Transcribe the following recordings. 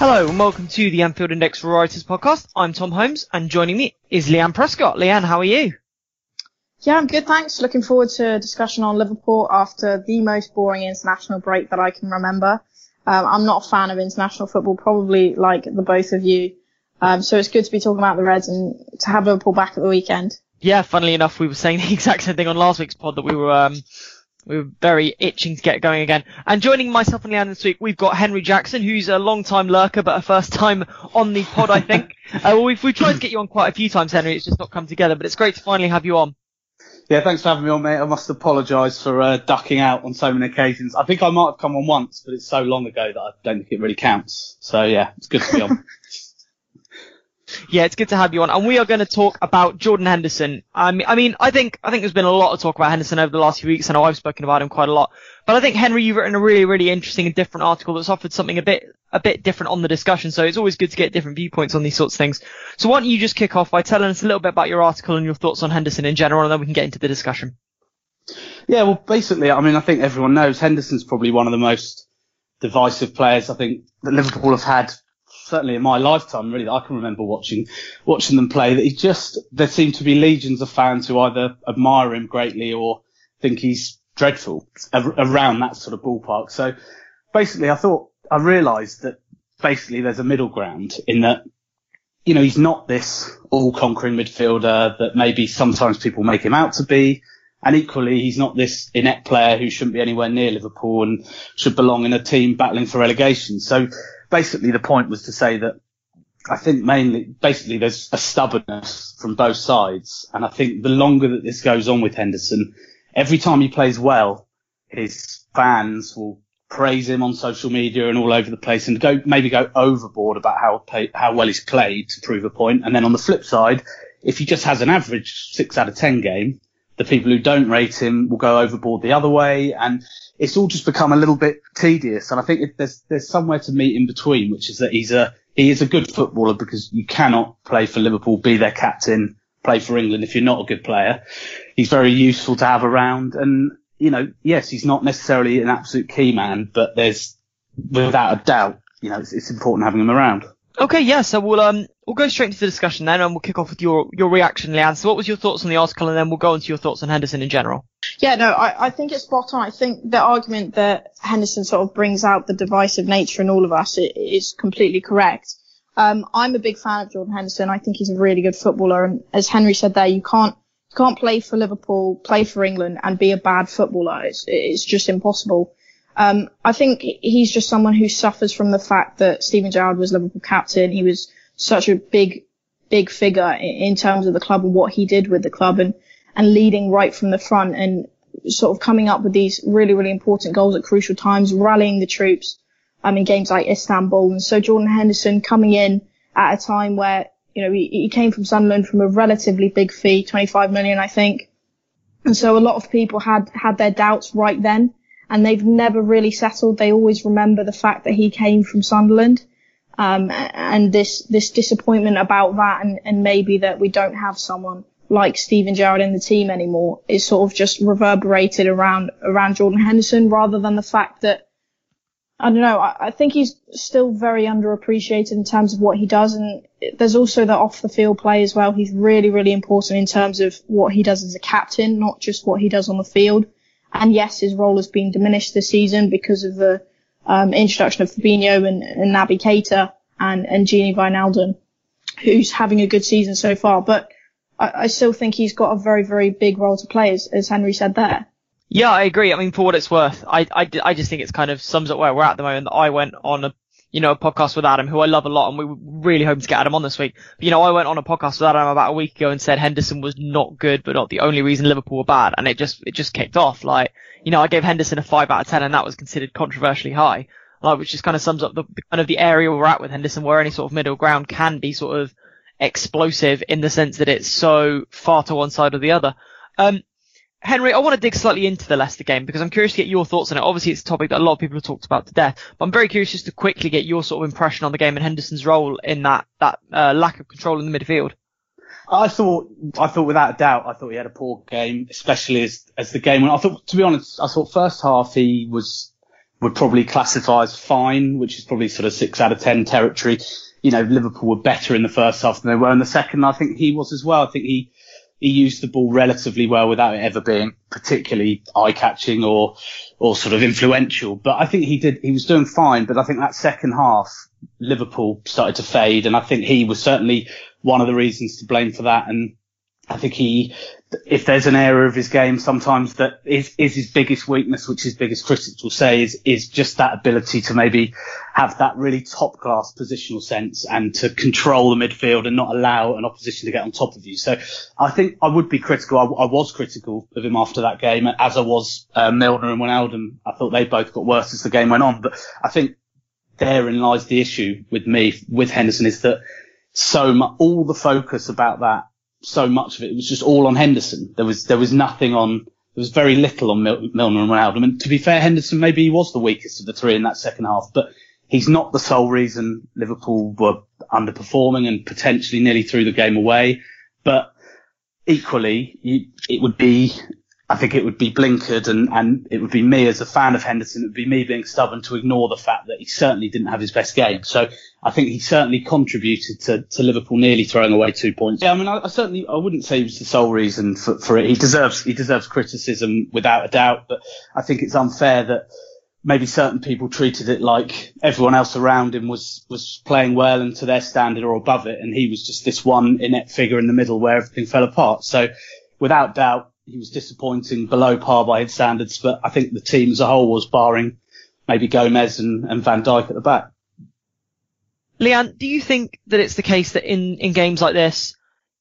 Hello and welcome to the Anfield Index Writers Podcast. I'm Tom Holmes and joining me is Leanne Prescott. Leanne, how are you? Yeah, I'm good, thanks. Looking forward to a discussion on Liverpool after the most boring international break that I can remember. Um, I'm not a fan of international football, probably like the both of you. Um, so it's good to be talking about the Reds and to have Liverpool back at the weekend. Yeah, funnily enough, we were saying the exact same thing on last week's pod that we were um, we were very itching to get going again. And joining myself and Leanne this week, we've got Henry Jackson, who's a long time lurker, but a first time on the pod, I think. uh, well, we've, we've tried to get you on quite a few times, Henry. It's just not come together, but it's great to finally have you on. Yeah, thanks for having me on, mate. I must apologise for uh, ducking out on so many occasions. I think I might have come on once, but it's so long ago that I don't think it really counts. So yeah, it's good to be on. Yeah, it's good to have you on, and we are going to talk about Jordan Henderson. I mean, I mean, I think I think there's been a lot of talk about Henderson over the last few weeks. I know I've spoken about him quite a lot, but I think Henry, you've written a really, really interesting and different article that's offered something a bit a bit different on the discussion. So it's always good to get different viewpoints on these sorts of things. So why don't you just kick off by telling us a little bit about your article and your thoughts on Henderson in general, and then we can get into the discussion. Yeah, well, basically, I mean, I think everyone knows Henderson's probably one of the most divisive players I think that Liverpool have had certainly in my lifetime, really, I can remember watching watching them play. That he just there seem to be legions of fans who either admire him greatly or think he's dreadful around that sort of ballpark. So basically, I thought I realised that basically there's a middle ground in that. You know, he's not this all-conquering midfielder that maybe sometimes people make him out to be. And equally, he's not this inept player who shouldn't be anywhere near Liverpool and should belong in a team battling for relegation. So basically the point was to say that I think mainly, basically there's a stubbornness from both sides. And I think the longer that this goes on with Henderson, every time he plays well, his fans will praise him on social media and all over the place and go, maybe go overboard about how, how well he's played to prove a point. And then on the flip side, if he just has an average six out of 10 game, the people who don't rate him will go overboard the other way. And it's all just become a little bit tedious. And I think there's, there's somewhere to meet in between, which is that he's a, he is a good footballer because you cannot play for Liverpool, be their captain, play for England if you're not a good player. He's very useful to have around. And you know, yes, he's not necessarily an absolute key man, but there's without a doubt, you know, it's, it's important having him around. Okay, yeah, so we'll um we'll go straight into the discussion then, and we'll kick off with your your reaction, Leanne. So, what was your thoughts on the article, and then we'll go into your thoughts on Henderson in general. Yeah, no, I, I think it's spot on. I think the argument that Henderson sort of brings out the divisive nature in all of us is completely correct. Um, I'm a big fan of Jordan Henderson. I think he's a really good footballer, and as Henry said there, you can't you can't play for Liverpool, play for England, and be a bad footballer. It's, it's just impossible. Um, I think he's just someone who suffers from the fact that Steven Gerrard was Liverpool captain. He was such a big, big figure in, terms of the club and what he did with the club and, and leading right from the front and sort of coming up with these really, really important goals at crucial times, rallying the troops um, in games like Istanbul. And so Jordan Henderson coming in at a time where you know, he, he came from Sunderland from a relatively big fee, 25 million, I think. And so a lot of people had, had their doubts right then and they've never really settled. They always remember the fact that he came from Sunderland. Um, and this, this disappointment about that and, and maybe that we don't have someone like Steven Gerrard in the team anymore is sort of just reverberated around, around Jordan Henderson rather than the fact that I don't know. I, I, think he's still very underappreciated in terms of what he does, and there's also the off the field play as well. He's really, really important in terms of what he does as a captain, not just what he does on the field. And yes, his role has been diminished this season because of the um, introduction of Fabinho and, and Naby Keita and and Gini Wijnaldum, who's having a good season so far. But I, I still think he's got a very, very big role to play, as, as Henry said there. Yeah, I agree. I mean, for what it's worth, I, I, I just think it's kind of sums up where we're at, the moment. I went on a, you know, a podcast with Adam, who I love a lot, and we were really hoping to get Adam on this week. But, you know, I went on a podcast with Adam about a week ago and said Henderson was not good, but not the only reason Liverpool were bad, and it just, it just kicked off. Like, you know, I gave Henderson a five out of ten, and that was considered controversially high. Like, which just kind of sums up the, kind of the area we're at with Henderson, where any sort of middle ground can be sort of explosive in the sense that it's so far to one side or the other. Um, Henry, I want to dig slightly into the Leicester game because I'm curious to get your thoughts on it. Obviously, it's a topic that a lot of people have talked about to death, but I'm very curious just to quickly get your sort of impression on the game and Henderson's role in that that uh, lack of control in the midfield. I thought, I thought without a doubt, I thought he had a poor game, especially as as the game went. I thought, to be honest, I thought first half he was would probably classify as fine, which is probably sort of six out of ten territory. You know, Liverpool were better in the first half than they were in the second. I think he was as well. I think he he used the ball relatively well without it ever being particularly eye catching or or sort of influential. But I think he did he was doing fine. But I think that second half Liverpool started to fade, and I think he was certainly one of the reasons to blame for that. And I think he, if there's an area of his game sometimes that is, is his biggest weakness, which his biggest critics will say is, is just that ability to maybe have that really top class positional sense and to control the midfield and not allow an opposition to get on top of you. So I think I would be critical. I, I was critical of him after that game, as I was uh, Milner and Wijnaldum. I thought they both got worse as the game went on, but I think therein lies the issue with me, with Henderson is that so much, all the focus about that so much of it. It was just all on Henderson. There was there was nothing on. There was very little on Mil- Milner and Ronaldo. And to be fair, Henderson maybe he was the weakest of the three in that second half, but he's not the sole reason Liverpool were underperforming and potentially nearly threw the game away. But equally, you, it would be I think it would be blinkered and, and it would be me as a fan of Henderson, it would be me being stubborn to ignore the fact that he certainly didn't have his best game. So I think he certainly contributed to, to Liverpool nearly throwing away two points. Yeah, I mean, I, I certainly, I wouldn't say he was the sole reason for, for it. He deserves, he deserves criticism without a doubt, but I think it's unfair that maybe certain people treated it like everyone else around him was, was playing well and to their standard or above it. And he was just this one inept figure in the middle where everything fell apart. So without doubt, he was disappointing below par by his standards, but I think the team as a whole was barring maybe Gomez and, and Van Dijk at the back. Leanne, do you think that it's the case that in, in games like this,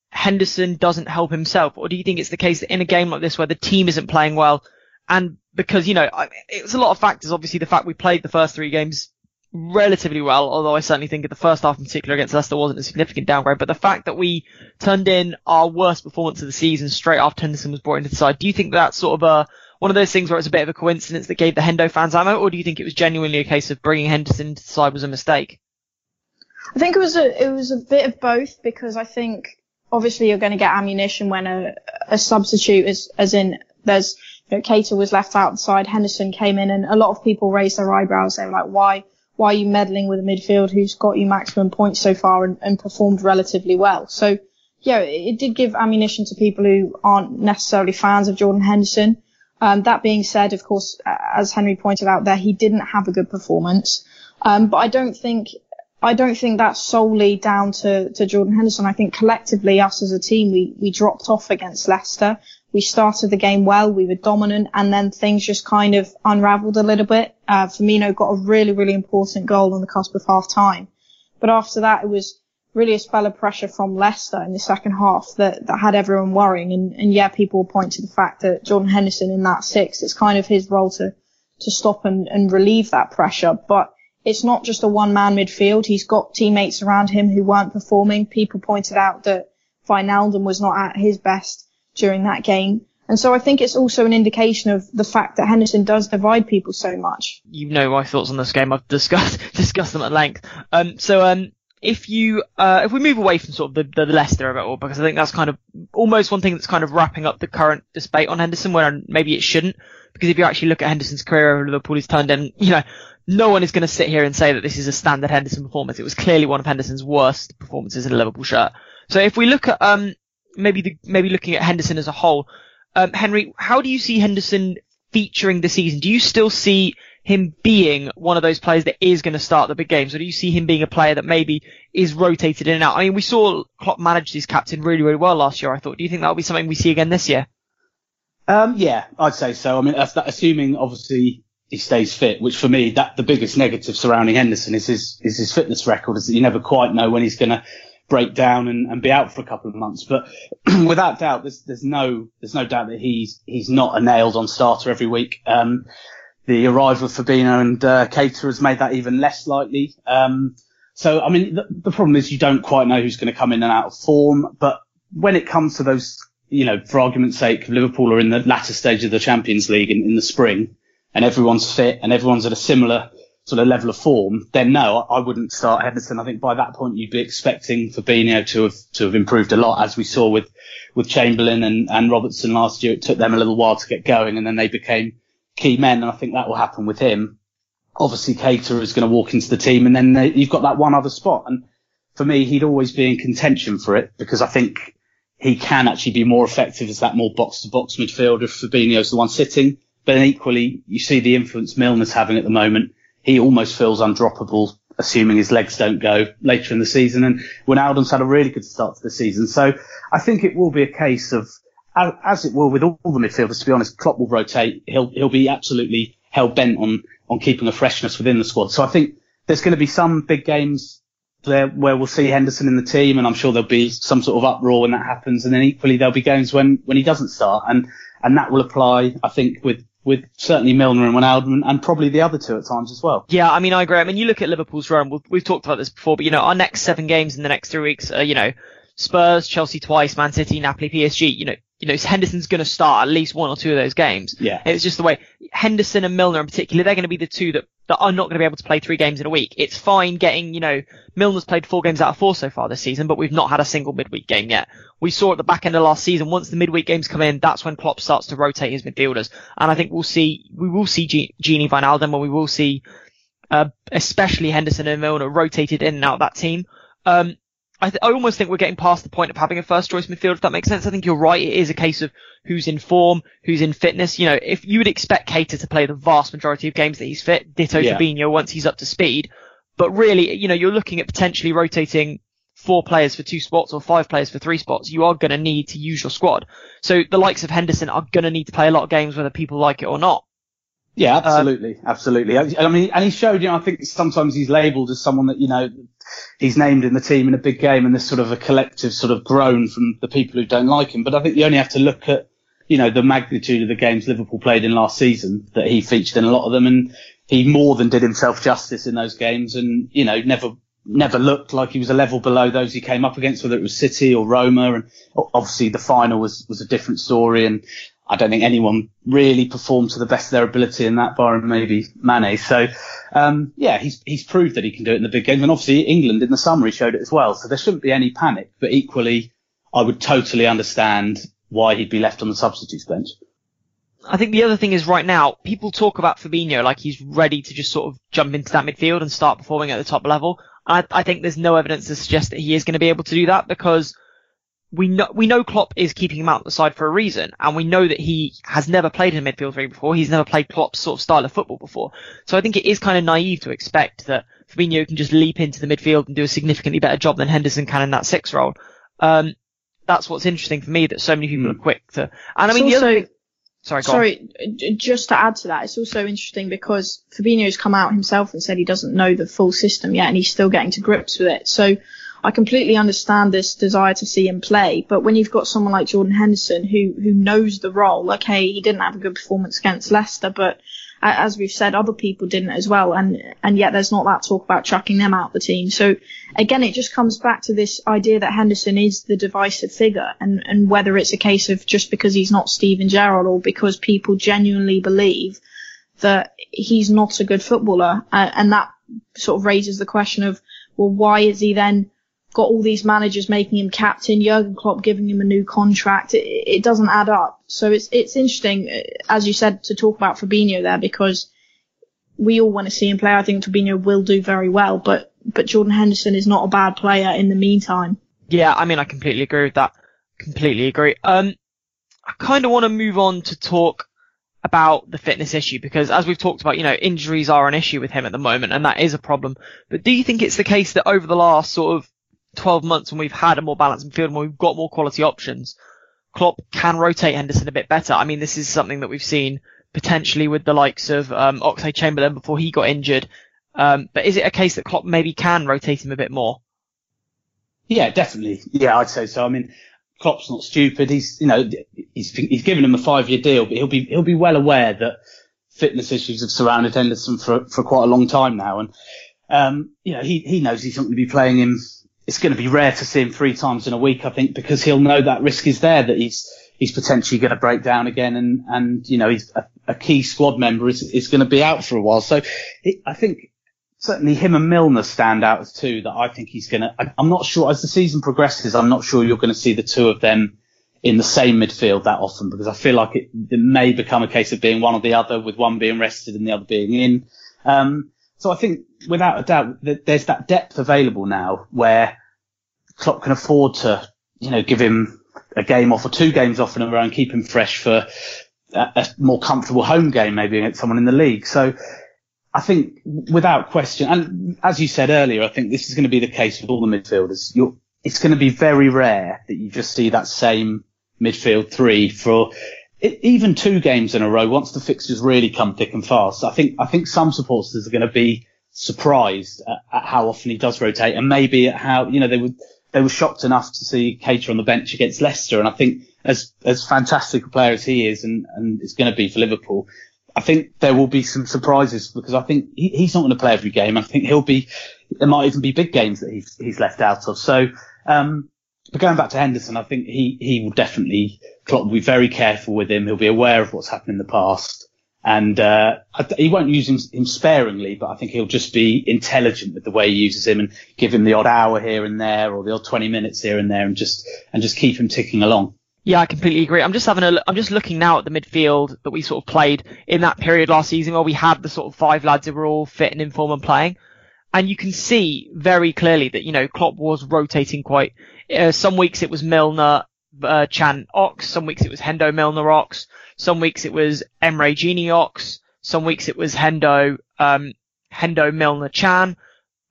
Henderson doesn't help himself, or do you think it's the case that in a game like this where the team isn't playing well, and because you know it's a lot of factors. Obviously, the fact we played the first three games relatively well, although I certainly think the first half in particular against Leicester wasn't a significant downgrade. But the fact that we turned in our worst performance of the season straight after Henderson was brought into the side, do you think that's sort of a one of those things where it's a bit of a coincidence that gave the Hendo fans ammo, or do you think it was genuinely a case of bringing Henderson into the side was a mistake? I think it was a it was a bit of both because I think obviously you're going to get ammunition when a, a substitute is as in there's you know, Keita was left outside, Henderson came in, and a lot of people raised their eyebrows. They were like, why why are you meddling with a midfield who's got you maximum points so far and, and performed relatively well? So, yeah, it, it, did give ammunition to people who aren't necessarily fans of Jordan Henderson. Um, that being said, of course, as Henry pointed out there, he didn't have a good performance. Um, but I don't think, I don't think that's solely down to, to Jordan Henderson. I think collectively, us as a team, we, we dropped off against Leicester we started the game well, we were dominant, and then things just kind of unraveled a little bit. Uh, Firmino got a really, really important goal on the cusp of half time. But after that, it was really a spell of pressure from Leicester in the second half that, that had everyone worrying. And, and yeah, people point to the fact that Jordan Henderson in that six, it's kind of his role to, to stop and, and relieve that pressure. But it's not just a one man midfield. He's got teammates around him who weren't performing. People pointed out that Wijnaldum was not at his best during that game. And so I think it's also an indication of the fact that Henderson does divide people so much. You know my thoughts on this game. I've discussed discussed them at length. Um, so um, if you uh, if we move away from sort of the, the Leicester of it all, because I think that's kind of almost one thing that's kind of wrapping up the current debate on Henderson, where maybe it shouldn't. Because if you actually look at Henderson's career over Liverpool, he's turned in, you know, no one is going to sit here and say that this is a standard Henderson performance. It was clearly one of Henderson's worst performances in a Liverpool shirt. So if we look at um, maybe the, maybe looking at Henderson as a whole, um, Henry, how do you see Henderson featuring the season? Do you still see him being one of those players that is going to start the big games, or do you see him being a player that maybe is rotated in and out? I mean, we saw Klopp manage his captain really, really well last year. I thought. Do you think that'll be something we see again this year? Um, yeah, I'd say so. I mean, that's assuming obviously he stays fit, which for me, that the biggest negative surrounding Henderson is his is his fitness record. Is that you never quite know when he's going to break down and, and be out for a couple of months. But without doubt, there's, there's no, there's no doubt that he's, he's not a nailed on starter every week. Um, the arrival of Fabinho and, uh, Keita has made that even less likely. Um, So, I mean, the, the problem is you don't quite know who's going to come in and out of form, but when it comes to those, you know, for argument's sake, Liverpool are in the latter stage of the Champions League in, in the spring and everyone's fit and everyone's at a similar sort of level of form, then no, I wouldn't start Henderson. I think by that point you'd be expecting Fabinho to have to have improved a lot, as we saw with with Chamberlain and, and Robertson last year. It took them a little while to get going, and then they became key men, and I think that will happen with him. Obviously, Keita is going to walk into the team, and then they, you've got that one other spot. And for me, he'd always be in contention for it because I think he can actually be more effective as that more box to box midfielder. If Fabinho's the one sitting, but then equally, you see the influence Milner's having at the moment he almost feels undroppable, assuming his legs don't go later in the season. And Wijnaldum's had a really good start to the season. So I think it will be a case of, as it will with all the midfielders, to be honest, Klopp will rotate. He'll, he'll be absolutely hell bent on, on keeping a freshness within the squad. So I think there's going to be some big games there where we'll see Henderson in the team and I'm sure there'll be some sort of uproar when that happens. And then equally there'll be games when, when he doesn't start and, and that will apply, I think, with, with certainly Milner and Wijnaldum and probably the other two at times as well. Yeah, I mean, I agree. I mean, you look at Liverpool's run. We've, we've talked about this before, but you know, our next seven games in the next three weeks, are, you know, Spurs, Chelsea twice, Man City, Napoli, PSG. You know, you know, Henderson's going to start at least one or two of those games. Yeah. It's just the way Henderson and Milner in particular, they're going to be the two that, that are not going to be able to play three games in a week. It's fine getting, you know, Milner's played four games out of four so far this season, but we've not had a single midweek game yet. We saw at the back end of last season, once the midweek games come in, that's when Klopp starts to rotate his midfielders. And I think we'll see, we will see G- Van Wijnaldum and we will see, uh, especially Henderson and Milner rotated in and out of that team. Um, I, th- I almost think we're getting past the point of having a first choice midfield, if that makes sense. I think you're right. It is a case of who's in form, who's in fitness. You know, if you would expect Keita to play the vast majority of games that he's fit, ditto yeah. Fabinho once he's up to speed. But really, you know, you're looking at potentially rotating four players for two spots or five players for three spots. You are going to need to use your squad. So the likes of Henderson are going to need to play a lot of games whether people like it or not. Yeah, absolutely, um, absolutely. I, I mean, and he showed, you know, I think sometimes he's labelled as someone that, you know, he's named in the team in a big game and there's sort of a collective sort of groan from the people who don't like him. But I think you only have to look at, you know, the magnitude of the games Liverpool played in last season that he featured in a lot of them and he more than did himself justice in those games and, you know, never, never looked like he was a level below those he came up against, whether it was City or Roma. And obviously the final was, was a different story. And I don't think anyone really performed to the best of their ability in that bar and maybe Mane. So, um, yeah, he's, he's proved that he can do it in the big games. And obviously England in the summer he showed it as well. So there shouldn't be any panic, but equally I would totally understand why he'd be left on the substitutes bench. I think the other thing is right now, people talk about Fabinho like he's ready to just sort of jump into that midfield and start performing at the top level. I, I think there's no evidence to suggest that he is going to be able to do that because we know we know Klopp is keeping him out the side for a reason, and we know that he has never played in a midfield three before. He's never played Klopp's sort of style of football before. So I think it is kind of naive to expect that Fabinho can just leap into the midfield and do a significantly better job than Henderson can in that six role. Um, that's what's interesting for me that so many people mm. are quick to. And I mean, also, the other thing, sorry, sorry, just to add to that, it's also interesting because Fabinho's come out himself and said he doesn't know the full system yet, and he's still getting to grips with it. So I completely understand this desire to see him play, but when you've got someone like Jordan Henderson who who knows the role, okay, he didn't have a good performance against Leicester, but as we've said, other people didn't as well, and and yet there's not that talk about chucking them out the team. So again, it just comes back to this idea that Henderson is the divisive figure, and and whether it's a case of just because he's not Steven Gerrard or because people genuinely believe that he's not a good footballer, uh, and that sort of raises the question of well, why is he then got all these managers making him captain, Jurgen Klopp giving him a new contract. It, it, doesn't add up. So it's it's interesting, uh, as you said, to talk about Fabinho there because we all want to see him play. I think Fabinho will do very well, but but Jordan Henderson is not a bad player in the meantime. Yeah, I mean, I completely agree with that. Completely agree. Um, I kind of want to move on to talk about the fitness issue because as we've talked about, you know, injuries are an issue with him at the moment and that is a problem. But do you think it's the case that over the last sort of 12 months when we've had a more balanced midfield and we've got more quality options, Klopp can rotate Henderson a bit better. I mean, this is something that we've seen potentially with the likes of um, Oxlade Chamberlain before he got injured. Um, but is it a case that Klopp maybe can rotate him a bit more? Yeah, definitely. Yeah, I'd say so. I mean, Klopp's not stupid. He's, you know, he's he's given him a five year deal, but he'll be he'll be well aware that fitness issues have surrounded Henderson for for quite a long time now, and um, you know, he, he knows he's not going to be playing him. It's going to be rare to see him three times in a week, I think, because he'll know that risk is there that he's, he's potentially going to break down again and, and, you know, he's a, a key squad member is, is going to be out for a while. So I think certainly him and Milner stand out as two that I think he's going to, I'm not sure as the season progresses, I'm not sure you're going to see the two of them in the same midfield that often because I feel like it, it may become a case of being one or the other with one being rested and the other being in. Um, so I think without a doubt that there's that depth available now where Klopp can afford to, you know, give him a game off or two games off in a row and keep him fresh for a, a more comfortable home game maybe against someone in the league. So I think without question, and as you said earlier, I think this is going to be the case with all the midfielders. You're, it's going to be very rare that you just see that same midfield three for even two games in a row once the fixtures really come thick and fast. I think I think some supporters are going to be surprised at, at, how often he does rotate and maybe at how you know they were they were shocked enough to see Keita on the bench against Leicester and I think as as fantastic a player as he is and and is going to be for Liverpool. I think there will be some surprises because I think he, he's not going to play every game. I think he'll be, there might even be big games that he's, he's left out of. So, um, but going back to Henderson, I think he, he will definitely, Klopp will be very careful with him. He'll be aware of what's happened in the past. And, uh, he won't use him, him sparingly, but I think he'll just be intelligent with the way he uses him and give him the odd hour here and there or the odd 20 minutes here and there and just, and just keep him ticking along. Yeah, I completely agree. I'm just having a, I'm just looking now at the midfield that we sort of played in that period last season where we had the sort of five lads who were all fit and in form and playing. And you can see very clearly that, you know, Klopp was rotating quite uh, some weeks it was Milner, uh, Can Ox. Some weeks it was Hendo Milner Ox. Some weeks it was Emre Gini Ox. Some weeks it was Hendo, um, Hendo Milner Can.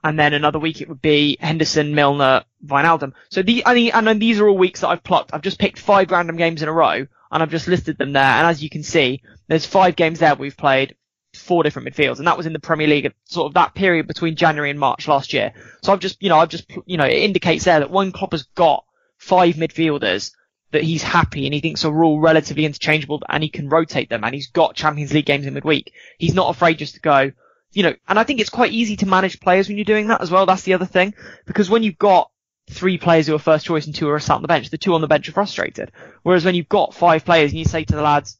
And then another week it would be Henderson, Milner, Wijnaldum. So the, I mean, and then these are all weeks that I've plucked. I've just picked five random games in a row and I've just listed them there. And as you can see, there's five games there we've played four different midfields, and that was in the Premier League sort of that period between January and March last year. So I've just, you know, I've just, you know, it indicates there that one Klopp has got five midfielders that he's happy and he thinks are all relatively interchangeable and he can rotate them and he's got Champions League games in midweek. He's not afraid just to go, you know, and I think it's quite easy to manage players when you're doing that as well. That's the other thing because when you've got three players who are first choice and two are sat on the bench, the two on the bench are frustrated. Whereas when you've got five players and you say to the lads,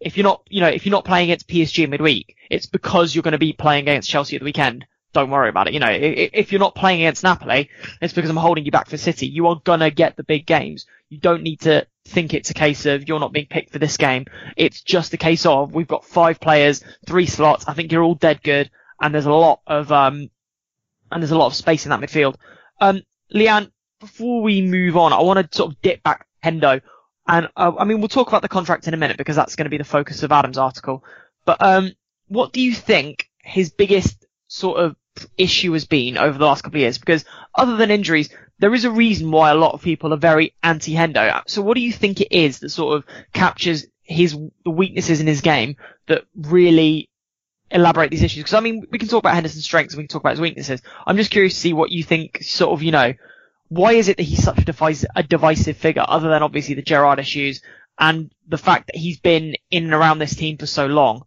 if you're not, you know, if you're not playing against PSG midweek, it's because you're going to be playing against Chelsea at the weekend. Don't worry about it. You know, if you're not playing against Napoli, it's because I'm holding you back for City. You are gonna get the big games. You don't need to think it's a case of you're not being picked for this game. It's just a case of we've got five players, three slots. I think you're all dead good, and there's a lot of um, and there's a lot of space in that midfield. Um, Leanne, before we move on, I want to sort of dip back Hendo. And uh, I mean, we'll talk about the contract in a minute because that's going to be the focus of Adam's article. But um, what do you think his biggest sort of issue has been over the last couple of years? Because other than injuries, there is a reason why a lot of people are very anti-Hendo. So what do you think it is that sort of captures his the weaknesses in his game that really elaborate these issues? Because I mean, we can talk about Henderson's strengths and we can talk about his weaknesses. I'm just curious to see what you think, sort of, you know, why is it that he's such a divisive, a divisive figure, other than obviously the Gerrard issues and the fact that he's been in and around this team for so long?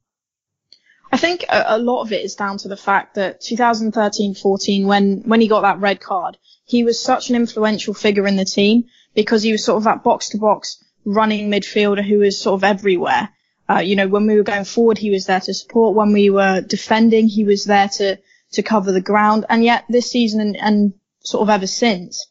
I think a, a lot of it is down to the fact that 2013-14, when when he got that red card, he was such an influential figure in the team because he was sort of that box to box running midfielder who was sort of everywhere. Uh, you know, when we were going forward, he was there to support. When we were defending, he was there to to cover the ground. And yet this season and, and sort of ever since,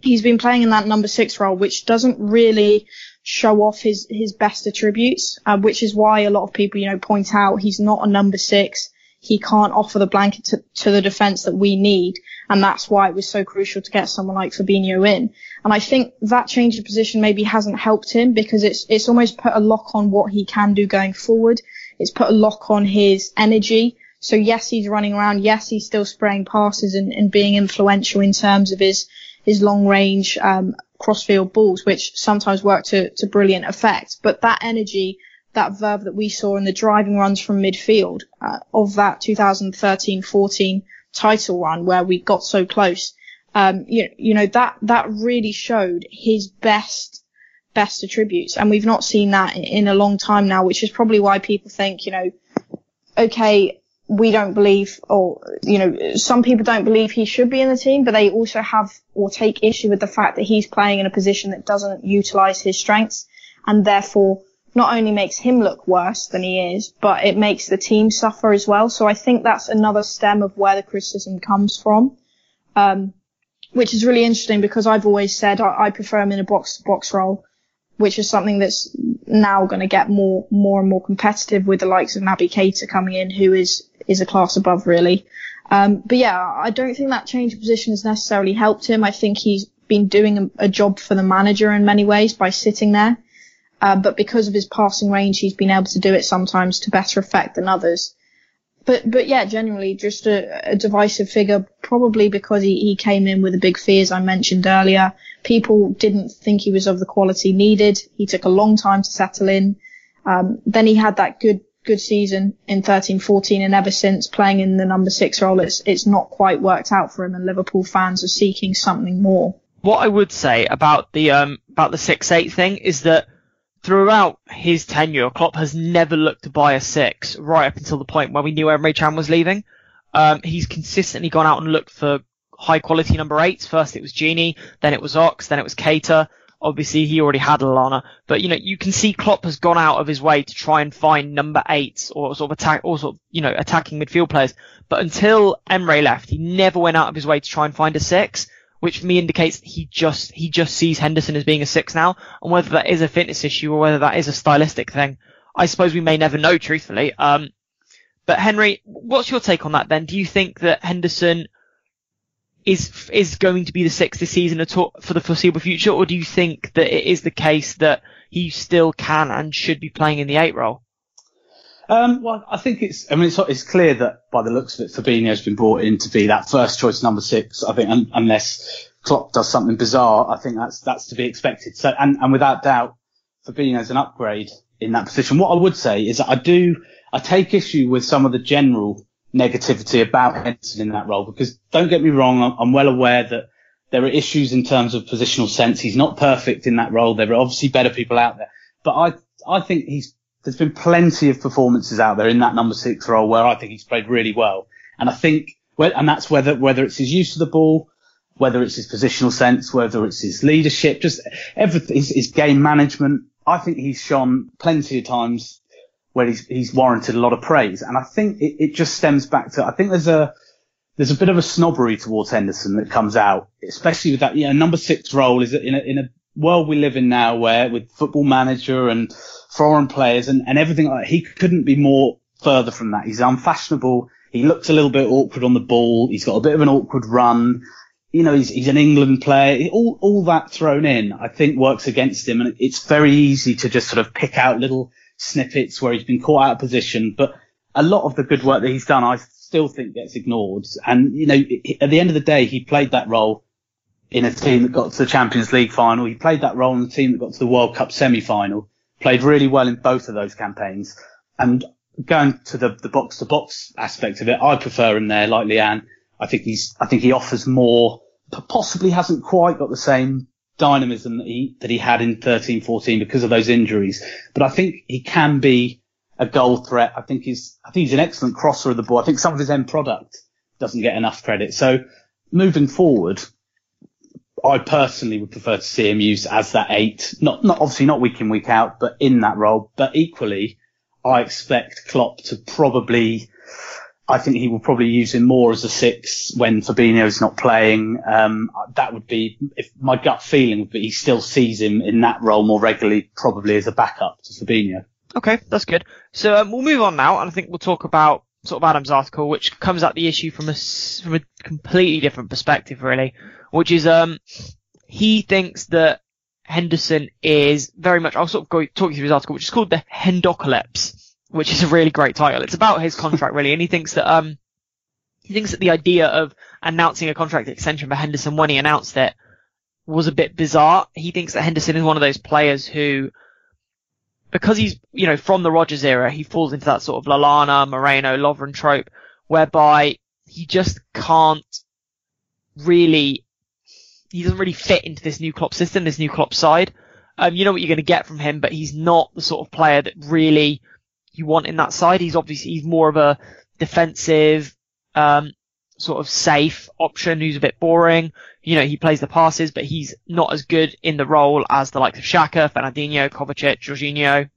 he's been playing in that number six role, which doesn't really show off his, his best attributes, uh, which is why a lot of people, you know, point out he's not a number six. He can't offer the blanket to, to the defense that we need. And that's why it was so crucial to get someone like Fabinho in. And I think that change of position maybe hasn't helped him because it's, it's almost put a lock on what he can do going forward. It's put a lock on his energy. So yes, he's running around. Yes, he's still spraying passes and, and being influential in terms of his his long range um, crossfield balls, which sometimes work to, to brilliant effect. But that energy, that verve that we saw in the driving runs from midfield uh, of that 2013-14 title run where we got so close, um, you, you know that that really showed his best best attributes, and we've not seen that in a long time now, which is probably why people think, you know, okay, we don't believe, or, you know, some people don't believe he should be in the team, but they also have or take issue with the fact that he's playing in a position that doesn't utilize his strengths and therefore not only makes him look worse than he is, but it makes the team suffer as well. So I think that's another stem of where the criticism comes from. Um, which is really interesting because I've always said I, I prefer him in a box to box role, which is something that's now going to get more, more and more competitive with the likes of Naby Keita coming in, who is, is a class above really. Um, but yeah, I don't think that change of position has necessarily helped him. I think he's been doing a, a job for the manager in many ways by sitting there. Uh, but because of his passing range, he's been able to do it sometimes to better effect than others. But, but yeah, generally just a, a divisive figure, probably because he, he came in with the big fears I mentioned earlier. People didn't think he was of the quality needed. He took a long time to settle in. Um, then he had that good good season in 13-14 and ever since playing in the number six role it's it's not quite worked out for him and Liverpool fans are seeking something more. What I would say about the um about the six eight thing is that throughout his tenure, Klopp has never looked to buy a six right up until the point where we knew Emre Can was leaving. Um, he's consistently gone out and looked for high quality number eights. First it was Gini, then it was Ox, then it was Keita. Obviously he already had Lallana, but you know, you can see Klopp has gone out of his way to try and find number eights or sort of attack, or sort of, you know, attacking midfield players. But until Emre left, he never went out of his way to try and find a six which for me indicates he just he just sees Henderson as being a six now, and whether that is a fitness issue or whether that is a stylistic thing, I suppose we may never know, truthfully. Um, but Henry, what's your take on that then? Do you think that Henderson is is going to be the six this season at all for the foreseeable future, or do you think that it is the case that he still can and should be playing in the eight role? Um, well, I think it's, I mean, it's, it's, clear that by the looks of it, Fabinho's been brought in to be that first choice number six. I think un, unless Klopp does something bizarre, I think that's, that's to be expected. So, and, and without doubt, Fabinho's an upgrade in that position. What I would say is that I do, I take issue with some of the general negativity about Henderson in that role because don't get me wrong, I'm, I'm well aware that there are issues in terms of positional sense. He's not perfect in that role. There are obviously better people out there, but I, I think he's there's been plenty of performances out there in that number six role where I think he's played really well. And I think, and that's whether, whether it's his use of the ball, whether it's his positional sense, whether it's his leadership, just everything, his, his game management. I think he's shone plenty of times where he's, he's warranted a lot of praise. And I think it, it just stems back to, I think there's a, there's a bit of a snobbery towards Henderson that comes out, especially with that, you know, number six role is in a, in a world we live in now where with football manager and foreign players and, and everything like that, he couldn't be more further from that. He's unfashionable. He looks a little bit awkward on the ball. He's got a bit of an awkward run. You know, he's, he's an England player. All, all that thrown in, I think works against him. And it's very easy to just sort of pick out little snippets where he's been caught out of position. But a lot of the good work that he's done, I still think gets ignored. And, you know, at the end of the day, he played that role in a team that got to the Champions League final. He played that role in a team that got to the World Cup semi-final played really well in both of those campaigns. And going to the, the box to box aspect of it, I prefer him there, like Leanne. I think he's, I think he offers more, possibly hasn't quite got the same dynamism that he, that he had in 13, 14 because of those injuries. But I think he can be a goal threat. I think he's, I think he's an excellent crosser of the ball. I think some of his end product doesn't get enough credit. So moving forward, I personally would prefer to see him used as that eight, not, not obviously not week in, week out, but in that role. But equally, I expect Klopp to probably, I think he will probably use him more as a six when Fabinho is not playing. Um, that would be, if my gut feeling would be he still sees him in that role more regularly, probably as a backup to Fabinho. Okay, that's good. So um, we'll move on now, and I think we'll talk about sort of Adam's article, which comes at the issue from a from a completely different perspective, really which is um he thinks that Henderson is very much. I'll sort of go talk you through his article, which is called the Hendocalypse, which is a really great title. It's about his contract really, and he thinks that um he thinks that the idea of announcing a contract extension for Henderson when he announced it was a bit bizarre. He thinks that Henderson is one of those players who, because he's you know from the Rodgers era, he falls into that sort of Lallana, Moreno, Lovren trope, whereby he just can't really he doesn't really fit into this new Klopp system, this new Klopp side. Um, you know what you're going to get from him, but he's not the sort of player that really you want in that side. He's obviously he's more of a defensive, um, sort of safe option who's a bit boring. You know, he plays the passes, but he's not as good in the role as the likes of Xhaka, Fernandinho, Kovacic, Jorginho,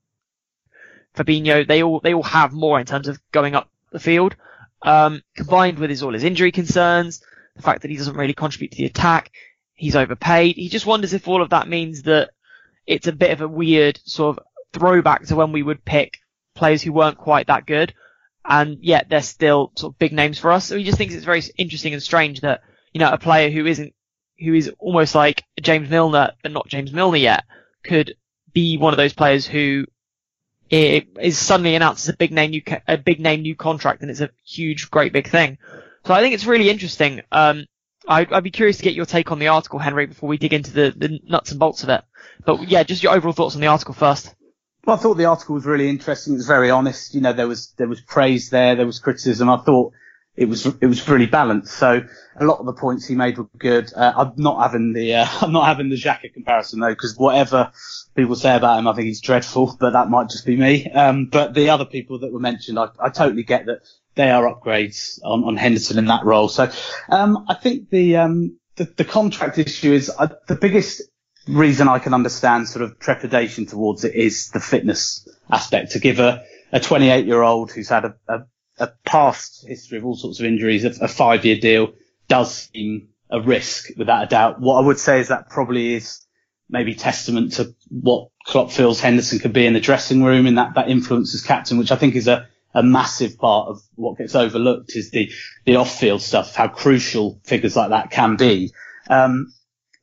Fabinho. They all, they all have more in terms of going up the field. Um, combined with his, all his injury concerns, the fact that he doesn't really contribute to the attack, he's overpaid. He just wonders if all of that means that it's a bit of a weird sort of throwback to when we would pick players who weren't quite that good, and yet they're still sort of big names for us. So he just thinks it's very interesting and strange that you know a player who isn't who is almost like James Milner but not James Milner yet could be one of those players who is suddenly announced as a big name new a big name new contract and it's a huge great big thing. So I think it's really interesting. Um, I'd, I'd, be curious to get your take on the article, Henry, before we dig into the, the nuts and bolts of it. But yeah, just your overall thoughts on the article first. Well, I thought the article was really interesting. It was very honest. You know, there was there was praise there, there was criticism. I thought it was it was really balanced. So a lot of the points he made were good. Uh, I'm not having the uh, I'm not having the Xhaka comparison though, because whatever people say about him, I think he's dreadful. But that might just be me. Um, but the other people that were mentioned, I, I totally get that they are upgrades on, on Henderson in that role. So um, I think the, um, the, the contract issue is uh, the biggest reason I can understand sort of trepidation towards it is the fitness aspect. To give a, a 28 year old who's had a, a, a, past history of all sorts of injuries, a, a five year deal does seem a risk without a doubt. What I would say is that probably is maybe testament to what Klopp feels Henderson could be in the dressing room and that, that influence as captain, which I think is a, a massive part of what gets overlooked is the, the off-field stuff, how crucial figures like that can be. Um,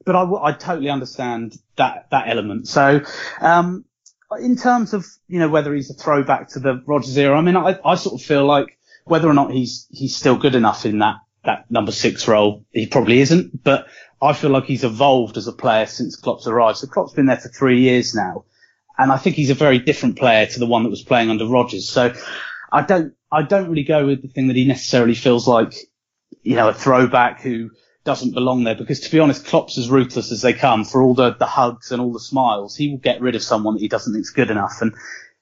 but I, I totally understand that, that element. So, um, in terms of, you know, whether he's a throwback to the Rodgers era, I mean, I, I sort of feel like whether or not he's, he's still good enough in that, that number six role, he probably isn't, but I feel like he's evolved as a player since Klopp's arrived. So Klopp's been there for three years now. And I think he's a very different player to the one that was playing under Rodgers. So I don't, I don't really go with the thing that he necessarily feels like, you know, a throwback who doesn't belong there because to be honest, Klopp's as ruthless as they come for all the, the hugs and all the smiles. He will get rid of someone that he doesn't think is good enough. And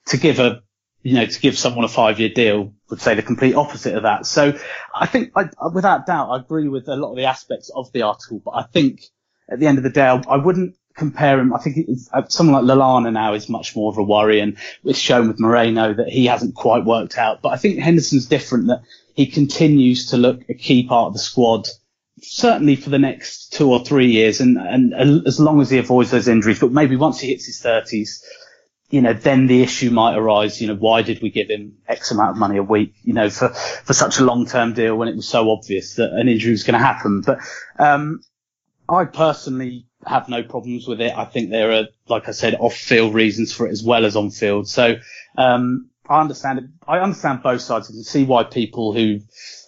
to give a, you know, to give someone a five year deal would say the complete opposite of that. So I think I, without doubt, I agree with a lot of the aspects of the article, but I think at the end of the day, I, wouldn't compare him. I think uh, someone like Lallana now is much more of a worry, and it's shown with Moreno that he hasn't quite worked out. But I think Henderson's different that he continues to look a key part of the squad, certainly for the next two or three years, and and as long as he avoids those injuries. But maybe once he hits his thirties. You know, then the issue might arise. You know, why did we give him X amount of money a week? You know, for for such a long term deal when it was so obvious that an injury was going to happen. But um, I personally have no problems with it. I think there are, like I said, off-field reasons for it as well as on-field. So um, I understand it. I understand both sides. I can see why people who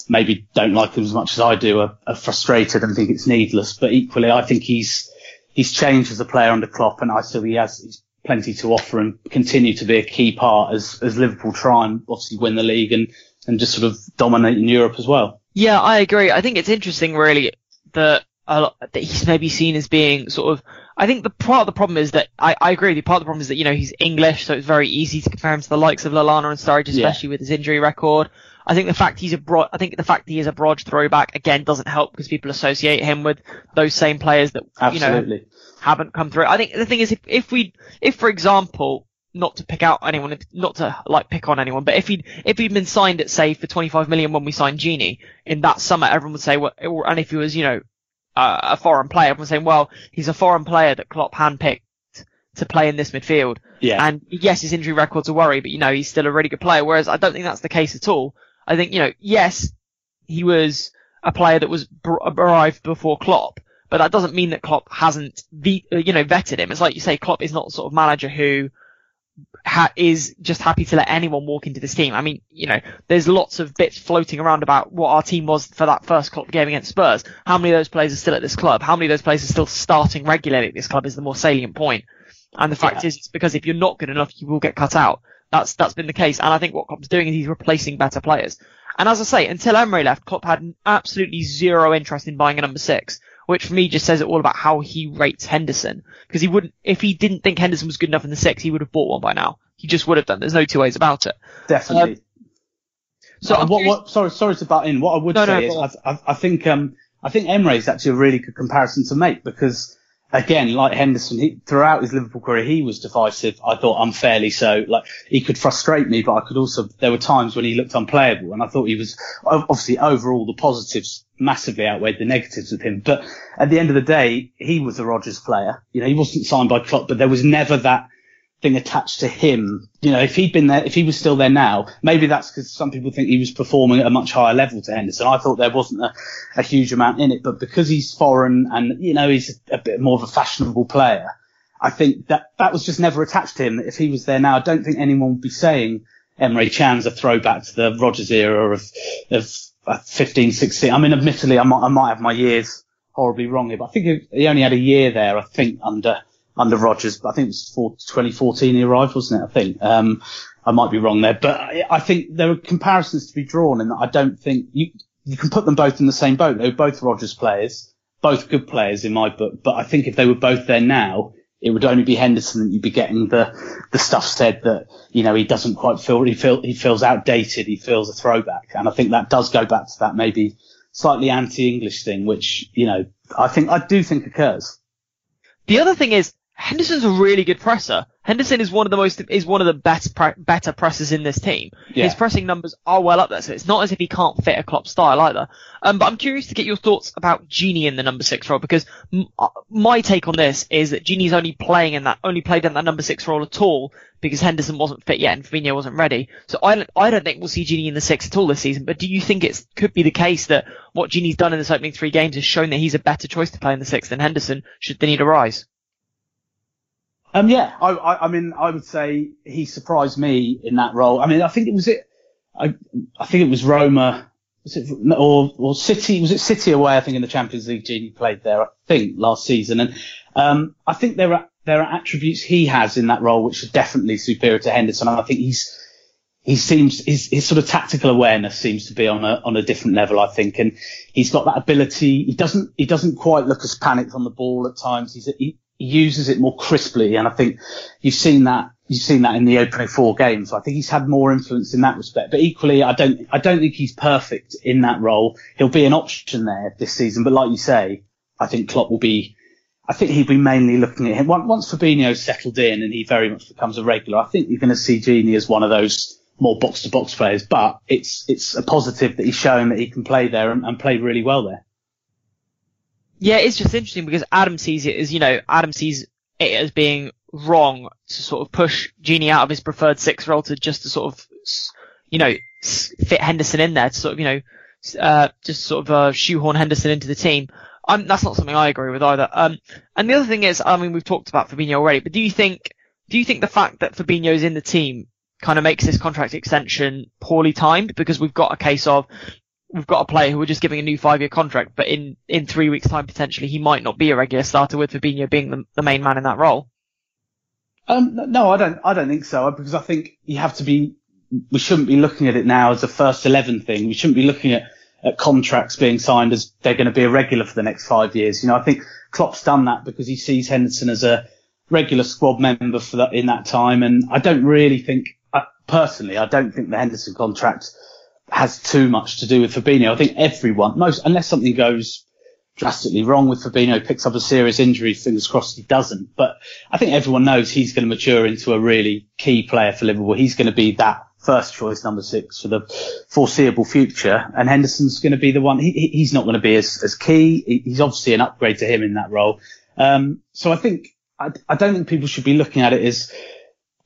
maybe don't like him as much as I do are, are frustrated and think it's needless. But equally, I think he's he's changed as a player under Klopp, and I still he has he's plenty to offer and continue to be a key part as as Liverpool try and obviously win the league and and just sort of dominate in Europe as well. Yeah, I agree. I think it's interesting, really, that uh, that he's maybe seen as being sort of. I think the part of the problem is that I, I agree with you. Part of the problem is that you know he's English, so it's very easy to compare him to the likes of Lallana and Sturridge, especially yeah. with his injury record. I think the fact he's a broad, I think the fact he is a broad throwback again doesn't help because people associate him with those same players that Absolutely. you know haven't come through. I think the thing is if if we if for example not to pick out anyone, not to like pick on anyone, but if he'd if he'd been signed at say for 25 million when we signed Gini in that summer, everyone would say, well, and if he was you know uh, a foreign player. Everyone's saying, well, he's a foreign player that Klopp handpicked to play in this midfield. Yeah. And yes, his injury record's a worry, but you know, he's still a really good player. Whereas I don't think that's the case at all. I think, you know, yes, he was a player that was br- arrived before Klopp, but that doesn't mean that Klopp hasn't, ve- uh, you know, vetted him. It's like you say, Klopp is not the sort of manager who ha- is just happy to let anyone walk into this team. I mean, you know, there's lots of bits floating around about what our team was for that first Klopp game against Spurs. How many of those players are still at this club? How many of those players are still starting regularly at this club is the more salient point. And the fact yeah. is, it's because if you're not good enough, you will get cut out. That's, that's been the case. And I think what Klopp's doing is he's replacing better players. And as I say, until Emre left, Klopp had absolutely zero interest in buying a number six which for me just says it all about how he rates Henderson. Because he wouldn't, if he didn't think Henderson was good enough in the six, he would have bought one by now. He just would have done. There's no two ways about it. Definitely. Um, So uh, what, what, sorry, sorry to butt in. What I would no, say no, is, I, I, I, think, um, I think Emre is actually a really good comparison to make because again, like Henderson, he, throughout his Liverpool career, he was divisive. I thought unfairly so. Like he could frustrate me, but I could also. There were times when he looked unplayable, and I thought he was obviously overall the positives massively outweighed the negatives with him. But at the end of the day, he was a Rodgers player. You know, he wasn't signed by Klopp, but there was never that thing attached to him. You know, if he'd been there, if he was still there now, maybe that's because some people think he was performing at a much higher level to Henderson. I thought there wasn't a, a huge amount in it, but because he's foreign and, you know, he's a bit more of a fashionable player, I think that that was just never attached to him. If he was there now, I don't think anyone would be saying Emre Can's a throwback to the Rodgers era of, of uh, 15, 16. I mean, admittedly, I might, I might have my years horribly wrong here, but I think he only had a year there, I think, under, under Rodgers. I think it was for 2014 he arrived, wasn't it? I think. Um, I might be wrong there, but I, think there are comparisons to be drawn and I don't think you, you can put them both in the same boat. They're both Rodgers players, both good players in my book, but I think if they were both there now, it would only be Henderson that you'd be getting the, the stuff said that, you know, he doesn't quite feel, he feel, he feels outdated. He feels a throwback. And I think that does go back to that maybe slightly anti-English thing, which, you know, I think, I do think occurs. The other thing is, Henderson's a really good presser. Henderson is one of the most is one of the best pre- better pressers in this team. Yeah. His pressing numbers are well up there, so it's not as if he can't fit a Klopp style either. Um, but I'm curious to get your thoughts about Gini in the number six role because m- uh, my take on this is that Gini's only playing in that only played in that number six role at all because Henderson wasn't fit yet and Fabinho wasn't ready. So I don't, I don't think we'll see Gini in the six at all this season. But do you think it could be the case that what Gini's done in this opening three games has shown that he's a better choice to play in the six than Henderson should the need arise? Um, yeah, I, I, I, mean, I would say he surprised me in that role. I mean, I think it was it. I, I think it was Roma, was it, or, or City, was it City away? I think in the Champions League, Gini played there, I think, last season. And, um, I think there are, there are attributes he has in that role which are definitely superior to Henderson. I think he's, he seems his, his sort of tactical awareness seems to be on a on a different level, I think, and he's got that ability. He doesn't he doesn't quite look as panicked on the ball at times. He's he, uses it more crisply. And I think you've seen that, you've seen that in the opening four games. I think he's had more influence in that respect. But equally, I don't, I don't think he's perfect in that role. He'll be an option there this season. But like you say, I think Klopp will be, I think he'll be mainly looking at him. Once Fabinho's settled in and he very much becomes a regular, I think you're going to see Gini as one of those more box to box players. But it's, it's a positive that he's shown that he can play there and, and play really well there. Yeah, it's just interesting because Adam sees it as, you know, Adam sees it as being wrong to sort of push Gini out of his preferred six role to just to sort of, you know, fit Henderson in there to sort of, you know, uh, just sort of, uh, shoehorn Henderson into the team. That's not something I agree with either. Um, and the other thing is, I mean, we've talked about Fabinho already, but do you think, do you think the fact that Fabinho is in the team kind of makes this contract extension poorly timed because we've got a case of we've got a player who we're just giving a new five-year contract, but in, in three weeks' time, potentially, he might not be a regular starter with Fabinho being the, the main man in that role. Um, no, I don't, I don't think so, because I think you have to be, we shouldn't be looking at it now as a first 11 thing. We shouldn't be looking at, at contracts being signed as they're going to be a regular for the next five years. You know, I think Klopp's done that because he sees Henderson as a regular squad member for that, in that time. And I don't really think, uh, personally, I don't think the Henderson contract has too much to do with Fabinho. I think everyone, most, unless something goes drastically wrong with Fabinho, picks up a serious injury, fingers crossed he doesn't. But I think everyone knows he's going to mature into a really key player for Liverpool. He's going to be that first choice number six for the foreseeable future. And Henderson's going to be the one, he, he's not going to be as, as key. He's obviously an upgrade to him in that role. Um, so I think, I, I don't think people should be looking at it as,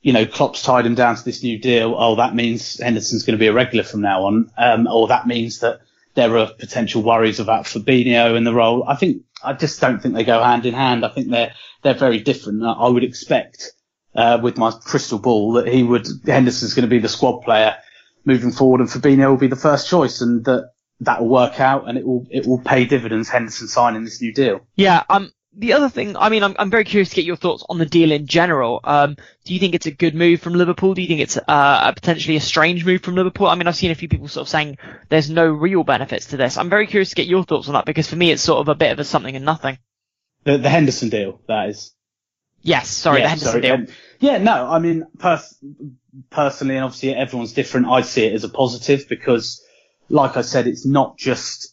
you know, Klopp's tied him down to this new deal. Oh, that means Henderson's going to be a regular from now on. Um, or that means that there are potential worries about Fabinho in the role. I think, I just don't think they go hand in hand. I think they're, they're very different. I would expect, uh, with my crystal ball that he would, Henderson's going to be the squad player moving forward and Fabinho will be the first choice and that, that will work out and it will, it will pay dividends Henderson signing this new deal. Yeah, um, the other thing, I mean, I'm, I'm very curious to get your thoughts on the deal in general. Um, do you think it's a good move from Liverpool? Do you think it's uh, a potentially a strange move from Liverpool? I mean, I've seen a few people sort of saying there's no real benefits to this. I'm very curious to get your thoughts on that because for me, it's sort of a bit of a something and nothing. The, the Henderson deal, that is. Yes, sorry, yeah, the Henderson sorry. deal. Um, yeah, no, I mean, pers- personally, and obviously everyone's different. I see it as a positive because, like I said, it's not just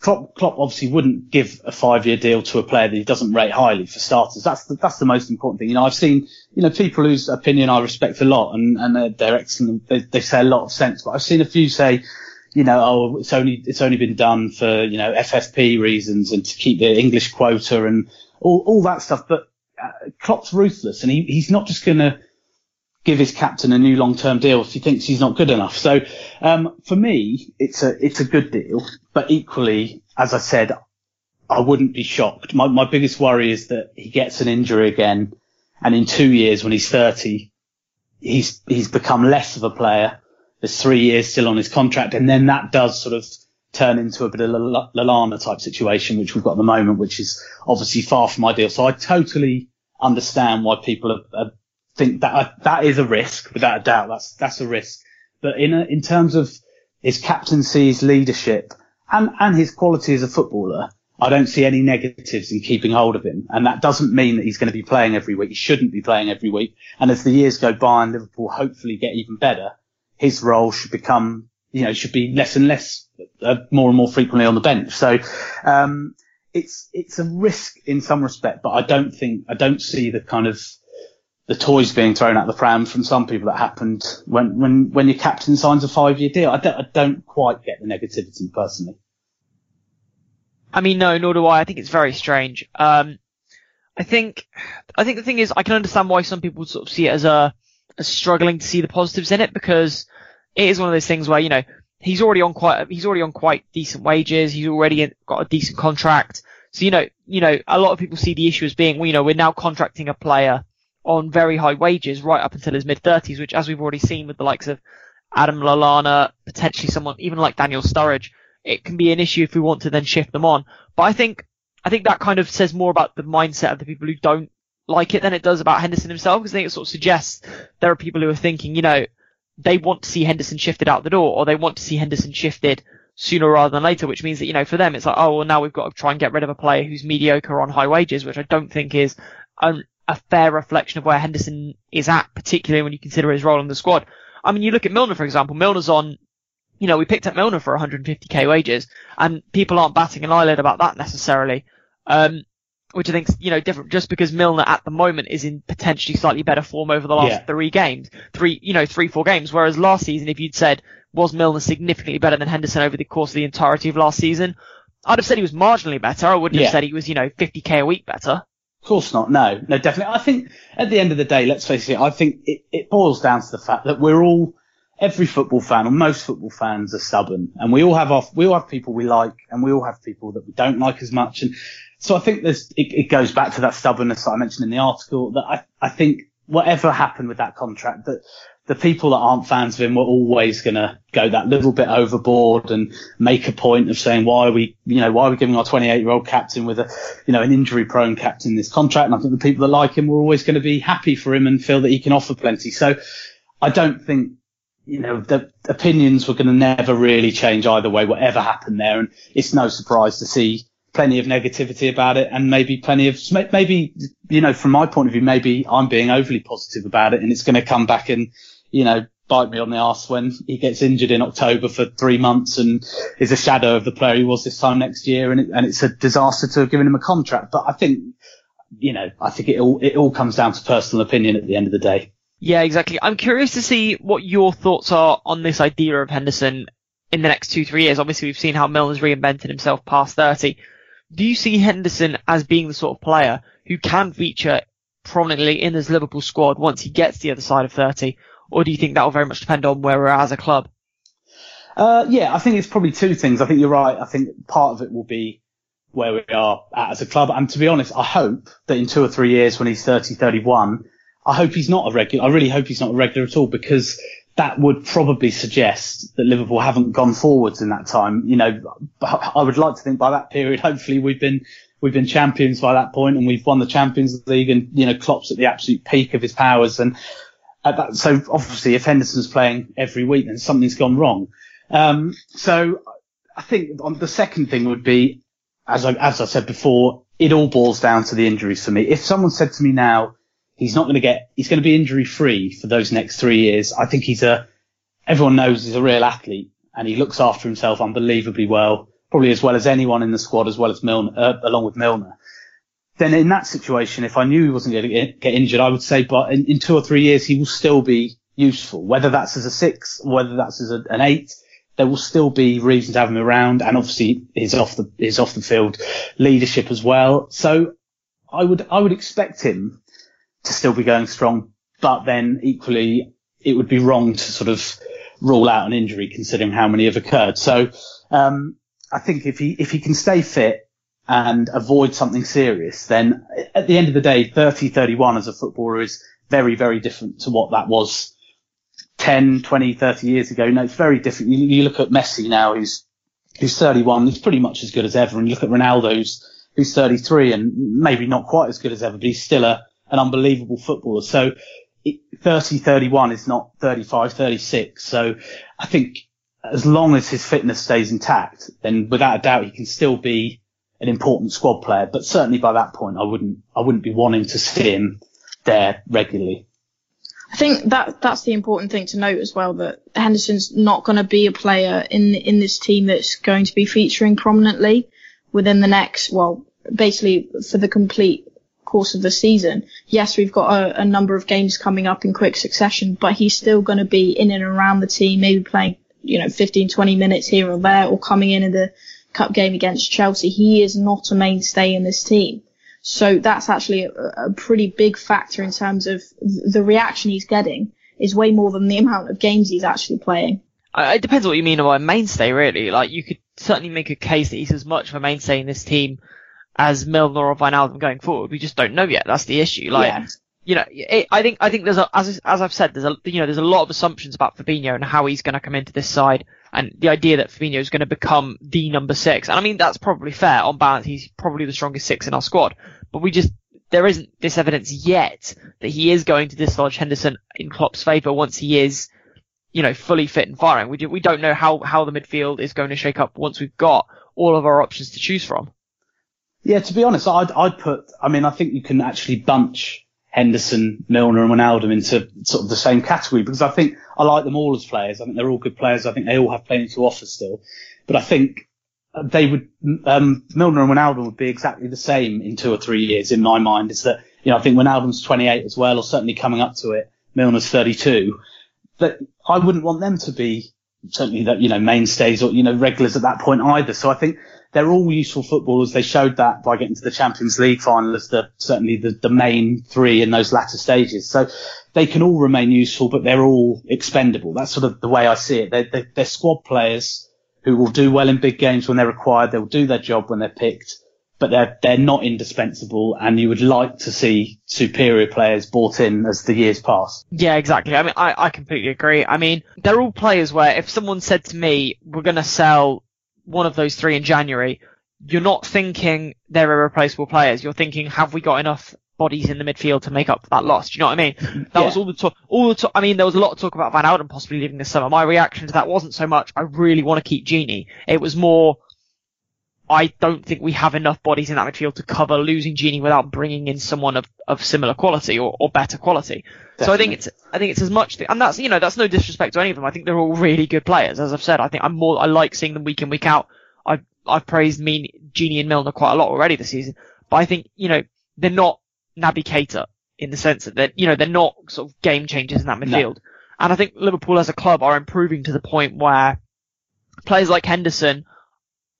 Klopp, Klopp obviously wouldn't give a five-year deal to a player that he doesn't rate highly for starters. That's the, that's the most important thing. You know, I've seen, you know, people whose opinion I respect a lot and, and they're, they're excellent. They, they say a lot of sense, but I've seen a few say, you know, oh, it's only, it's only been done for, you know, FFP reasons and to keep the English quota and all, all that stuff. But uh, Klopp's ruthless and he, he's not just going to, give his captain a new long-term deal if he thinks he's not good enough. So um, for me, it's a it's a good deal, but equally, as I said, I wouldn't be shocked. My my biggest worry is that he gets an injury again, and in two years, when he's thirty, he's he's become less of a player. There's three years still on his contract, and then that does sort of turn into a bit of a Lallana type situation, which we've got at the moment, which is obviously far from ideal. So I totally understand why people are, are think that uh, that is a risk, without a doubt. That's that's a risk. But in a, in terms of his captaincy, his leadership, and and his quality as a footballer, I don't see any negatives in keeping hold of him. And that doesn't mean that he's going to be playing every week. He shouldn't be playing every week. And as the years go by and Liverpool hopefully get even better, his role should become, you know, should be less and less, uh, more and more frequently on the bench. So, um, it's, it's a risk in some respect, but I don't think, I don't see the kind of, the toys being thrown at the pram from some people that happened when, when, when your captain signs a five year deal. I don't, I don't quite get the negativity personally. I mean, no, nor do I. I think it's very strange. Um, I think, I think the thing is, I can understand why some people sort of see it as a, as struggling to see the positives in it because it is one of those things where, you know, he's already on quite, he's already on quite decent wages. He's already got a decent contract. So, you know, you know, a lot of people see the issue as being, well, you know, we're now contracting a player on very high wages right up until his mid thirties, which as we've already seen with the likes of Adam Lallana, potentially someone even like Daniel Sturridge, it can be an issue if we want to then shift them on. But I think, I think that kind of says more about the mindset of the people who don't like it than it does about Henderson himself, because I think it sort of suggests there are people who are thinking, you know, they want to see Henderson shifted out the door, or they want to see Henderson shifted sooner rather than later, which means that, you know, for them, it's like, oh, well, now we've got to try and get rid of a player who's mediocre on high wages, which I don't think is um, a fair reflection of where Henderson is at, particularly when you consider his role in the squad. I mean, you look at Milner, for example. Milner's on, you know, we picked up Milner for 150k wages, and people aren't batting an eyelid about that necessarily. Um, which I think, you know, different just because Milner at the moment is in potentially slightly better form over the last Yeah. three games, three, you know, three, four games. Whereas last season, if you'd said, was Milner significantly better than Henderson over the course of the entirety of last season? I'd have said he was marginally better. I wouldn't Yeah. have said he was, you know, 50k a week better. Of course not. No, no, definitely. I think at the end of the day, let's face it, I think it, it boils down to the fact that we're all, every football fan or most football fans are stubborn and we all have our, we all have people we like and we all have people that we don't like as much. And so I think there's, it, it goes back to that stubbornness that I mentioned in the article that I, I think whatever happened with that contract that the people that aren't fans of him were always going to go that little bit overboard and make a point of saying, why are we, you know, why are we giving our 28 year old captain with a, you know, an injury prone captain this contract? And I think the people that like him were always going to be happy for him and feel that he can offer plenty. So I don't think, you know, the opinions were going to never really change either way, whatever happened there. And it's no surprise to see plenty of negativity about it and maybe plenty of, maybe, you know, from my point of view, maybe I'm being overly positive about it and it's going to come back and, you know, bite me on the ass when he gets injured in October for three months and is a shadow of the player he was this time next year. And, it, and it's a disaster to have given him a contract. But I think, you know, I think it all, it all comes down to personal opinion at the end of the day. Yeah, exactly. I'm curious to see what your thoughts are on this idea of Henderson in the next two, three years. Obviously, we've seen how Milner's reinvented himself past 30. Do you see Henderson as being the sort of player who can feature prominently in this Liverpool squad once he gets the other side of 30? Or do you think that will very much depend on where we're as a club? Uh, yeah, I think it's probably two things. I think you're right. I think part of it will be where we are at as a club. And to be honest, I hope that in two or three years when he's 30, 31, I hope he's not a regular. I really hope he's not a regular at all because that would probably suggest that Liverpool haven't gone forwards in that time. You know, I would like to think by that period, hopefully we've been, we've been champions by that point and we've won the Champions League and, you know, Klopp's at the absolute peak of his powers. And that, so obviously if Henderson's playing every week, then something's gone wrong. Um, so I think on the second thing would be, as I, as I said before, it all boils down to the injuries for me. If someone said to me now, He's not going to get, he's going to be injury free for those next three years. I think he's a, everyone knows he's a real athlete and he looks after himself unbelievably well, probably as well as anyone in the squad, as well as Milner, uh, along with Milner. Then in that situation, if I knew he wasn't going to get, injured, I would say, but in, in, two or three years, he will still be useful, whether that's as a six, whether that's as a, an eight. There will still be reason to have him around, and obviously his off the off the field leadership as well. So I would I would expect him to still be going strong, but then equally it would be wrong to sort of rule out an injury considering how many have occurred. So um, I think if he if he can stay fit and avoid something serious, then at the end of the day, 30, 31 as a footballer is very, very different to what that was 10, 20, 30 years ago. No, it's very different. You, you look at Messi now, who's, who's 31, he's pretty much as good as ever. And you look at Ronaldo, who's, who's 33 and maybe not quite as good as ever, but he's still a, an unbelievable footballer. So 30, 31 is not 35, 36. So I think as long as his fitness stays intact, then without a doubt he can still be an important squad player. But certainly by that point, I wouldn't, I wouldn't be wanting to see him there regularly. I think that that's the important thing to note as well that Henderson's not going to be a player in in this team that's going to be featuring prominently within the next well basically for the complete course of the season. Yes, we've got a, a number of games coming up in quick succession, but he's still going to be in and around the team, maybe playing you know 15 20 minutes here or there or coming in in the cup game against Chelsea. He is not a mainstay in this team. So that's actually a, a pretty big factor in terms of the reaction he's getting is way more than the amount of games he's actually playing. It depends what you mean by mainstay, really. Like you could certainly make a case that he's as much of a mainstay in this team as Milner or Wijnaldum going forward. We just don't know yet. That's the issue. Like, yeah. you know, it, I think I think there's a as as I've said, there's a you know there's a lot of assumptions about Fabinho and how he's going to come into this side, and the idea that Fabinho is going to become the number six. And I mean that's probably fair on balance. He's probably the strongest six in our squad but we just there isn't this evidence yet that he is going to dislodge Henderson in Klopp's favour once he is, you know, fully fit and firing. We do, we don't know how how the midfield is going to shake up once we've got all of our options to choose from. Yeah, to be honest, I'd I'd put. I mean, I think you can actually bunch Henderson, Milner, and Wijnaldum into sort of the same category because I think I like them all as players. I think they're all good players. I think they all have plenty to offer still. But I think they would um, Milner and Wijnaldum would be exactly the same in two or three years in my mind. Is that you know I think Wijnaldum's 28 as well, or certainly coming up to it. Milner's 32. That I wouldn't want them to be certainly that you know mainstays or you know regulars at that point either. So I think they're all useful footballers. They showed that by getting to the Champions League final as the certainly the, the main three in those latter stages. So they can all remain useful, but they're all expendable. That's sort of the way I see it. They're, they're, they're squad players who will do well in big games when they're required. They'll do their job when they're picked, but they're they're not indispensable. And you would like to see superior players brought in as the years pass. Yeah, exactly. I mean, I, I completely agree. I mean, they're all players where if someone said to me, "We're going to sell one of those three in January," you're not thinking they're irreplaceable players. You're thinking, have we got enough bodies in the midfield to make up for that loss. Do you know what I mean? That yeah. was all the talk. All the talk. I mean, there was a lot of talk about Wijnaldum possibly leaving this summer. My reaction to that wasn't so much I really want to keep Gini. It was more I don't think we have enough bodies in that midfield to cover losing Gini without bringing in someone of, of similar quality or, or better quality. Definitely. So I think it's I think it's as much, th- and that's you know that's no disrespect to any of them. I think they're all really good players. As I've said, I think I'm more I like seeing them week in week out. I've I've praised mean Gini and Milner quite a lot already this season, but I think you know they're not Naby Keita in the sense that they're, you know, they're not sort of game changers in that midfield. No. And I think Liverpool as a club are improving to the point where players like Henderson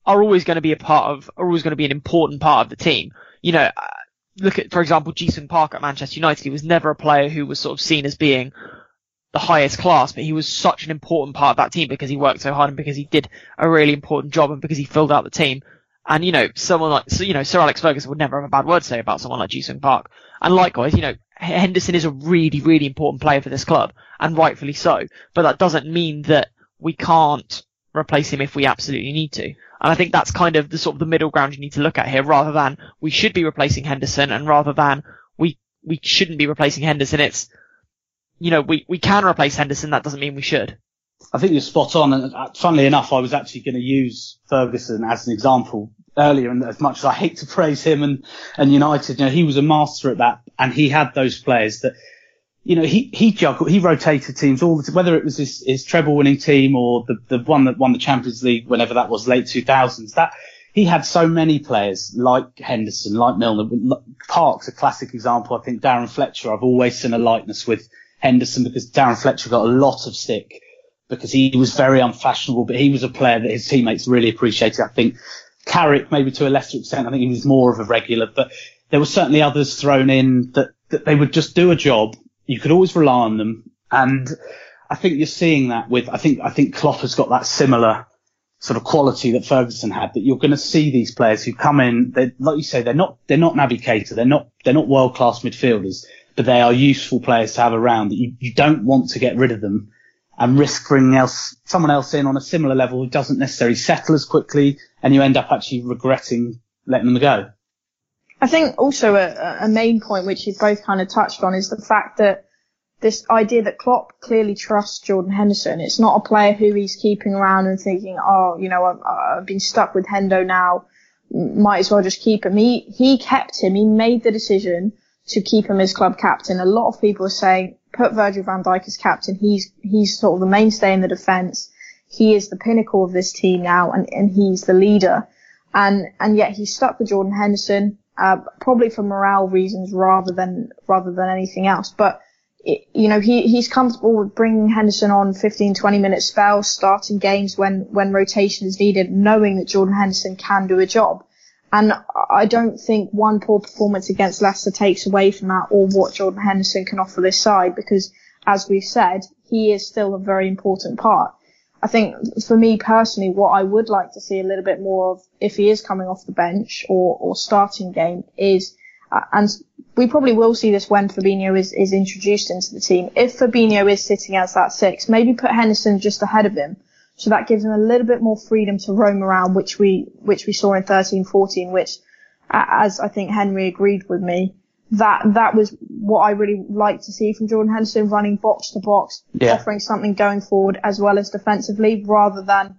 are always going to be a part of, are always going to be an important part of the team. You know, look at, for example, Ji-sung Park at Manchester United. He was never a player who was sort of seen as being the highest class, but he was such an important part of that team because he worked so hard and because he did a really important job and because he filled out the team. And, you know, someone like, you know, Sir Alex Ferguson would never have a bad word to say about someone like Ji-sung Park. And likewise, you know, Henderson is a really, really important player for this club, and rightfully so. But that doesn't mean that we can't replace him if we absolutely need to. And I think that's kind of the sort of the middle ground you need to look at here, rather than we should be replacing Henderson, and rather than we we shouldn't be replacing Henderson. It's you know we we can replace Henderson. That doesn't mean we should. I think you're spot on. And uh, funnily enough, I was actually going to use Ferguson as an example earlier, and as much as I hate to praise him and, and United, you know, he was a master at that, and he had those players that, you know, he, he juggled, he rotated teams all the time, whether it was his, his treble winning team or the, the one that won the Champions League, whenever that was, late 2000s, that, he had so many players like Henderson, like Milner. Park's a classic example. I think Darren Fletcher, I've always seen a likeness with Henderson because Darren Fletcher got a lot of stick because he was very unfashionable, but he was a player that his teammates really appreciated. I think Carrick, maybe to a lesser extent, I think he was more of a regular, but there were certainly others thrown in that, that they would just do a job. You could always rely on them. And I think you're seeing that with, I think, I think Klopp has got that similar sort of quality that Ferguson had, that you're going to see these players who come in, they like you say, they're not, they're not Naby Keita, they're not, they're not world class midfielders, but they are useful players to have around that you, you don't want to get rid of them and risk bringing else, someone else in on a similar level who doesn't necessarily settle as quickly and you end up actually regretting letting them go. I think also a, a main point which you've both kind of touched on is the fact that this idea that Klopp clearly trusts Jordan Henderson. It's not a player who he's keeping around and thinking, oh, you know, I've, I've been stuck with Hendo now, might as well just keep him. He he kept him. He made the decision to keep him as club captain. A lot of people are saying put Virgil van Dijk as captain. He's he's sort of the mainstay in the defence. He is the pinnacle of this team now, and, and he's the leader. And and yet he's stuck with Jordan Henderson, uh, probably for morale reasons rather than rather than anything else. But you know, he, he's comfortable with bringing Henderson on 15, 20 minute spells, starting games when, when rotation is needed, knowing that Jordan Henderson can do a job. And I don't think one poor performance against Leicester takes away from that or what Jordan Henderson can offer this side because, as we've said, he is still a very important part. I think for me personally, what I would like to see a little bit more of if he is coming off the bench or, or starting game is, uh, and we probably will see this when Fabinho is, is introduced into the team. If Fabinho is sitting as that six, maybe put Henderson just ahead of him. So that gives him a little bit more freedom to roam around, which we, which we saw in 13, 14, which, as I think Henry agreed with me, that, that was what I really like to see from Jordan Henderson running box to box, yeah. offering something going forward as well as defensively rather than